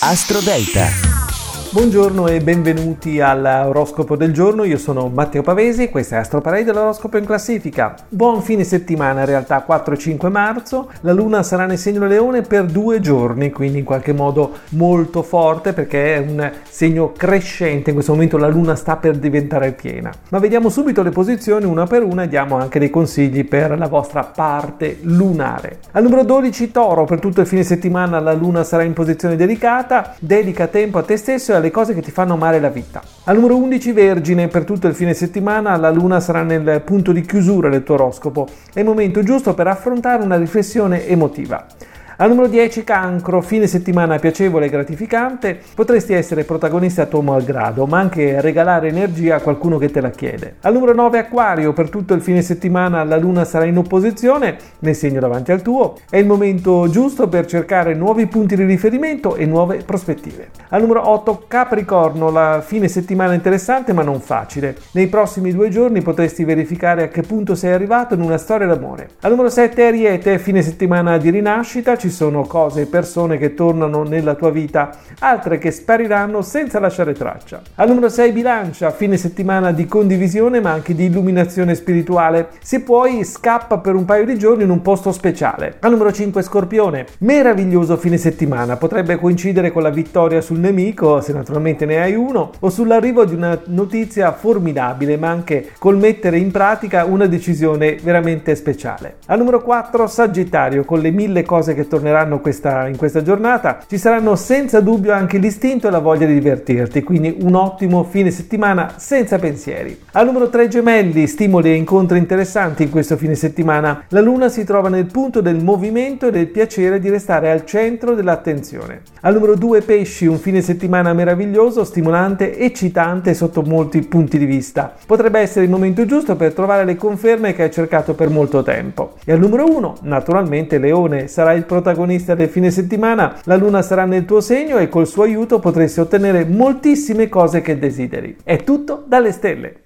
Astro Delta. Buongiorno e benvenuti all'oroscopo del giorno, io sono Matteo Pavesi, questa è Astro Parade dell'oroscopo in classifica. Buon fine settimana, in realtà 4 e 5 marzo, la luna sarà nel segno leone per due giorni, quindi in qualche modo molto forte perché è un segno crescente, in questo momento la luna sta per diventare piena. Ma vediamo subito le posizioni una per una e diamo anche dei consigli per la vostra parte lunare. Al numero 12 Toro, per tutto il fine settimana la luna sarà in posizione delicata, dedica tempo a te stesso e alle cose che ti fanno amare la vita. Al numero 11 Vergine, per tutto il fine settimana la luna sarà nel punto di chiusura del tuo oroscopo, è il momento giusto per affrontare una riflessione emotiva. Al numero 10 cancro, fine settimana piacevole e gratificante, potresti essere protagonista a tuo malgrado, ma anche regalare energia a qualcuno che te la chiede. Al numero 9 acquario, per tutto il fine settimana la luna sarà in opposizione, nel segno davanti al tuo, è il momento giusto per cercare nuovi punti di riferimento e nuove prospettive. Al numero 8 capricorno, la fine settimana interessante ma non facile. Nei prossimi due giorni potresti verificare a che punto sei arrivato in una storia d'amore. Al numero 7 ariete, fine settimana di rinascita, ci sono cose e persone che tornano nella tua vita, altre che spariranno senza lasciare traccia. Al numero 6 bilancia, fine settimana di condivisione ma anche di illuminazione spirituale. Se puoi scappa per un paio di giorni in un posto speciale. Al numero 5 scorpione, meraviglioso fine settimana, potrebbe coincidere con la vittoria sul nemico, se naturalmente ne hai uno, o sull'arrivo di una notizia formidabile, ma anche col mettere in pratica una decisione veramente speciale. Al numero 4 sagittario, con le mille cose che torneranno questa, in questa giornata, ci saranno senza dubbio anche l'istinto e la voglia di divertirti, quindi un ottimo fine settimana senza pensieri. Al numero 3 gemelli, stimoli e incontri interessanti in questo fine settimana. La luna si trova nel punto del movimento e del piacere di restare al centro dell'attenzione. Al numero 2 pesci, un fine settimana meraviglioso, stimolante, eccitante sotto molti punti di vista. Potrebbe essere il momento giusto per trovare le conferme che hai cercato per molto tempo. E al numero 1, naturalmente Leone, sarà il protagonista protagonista del fine settimana, la luna sarà nel tuo segno e col suo aiuto potresti ottenere moltissime cose che desideri. È tutto dalle stelle.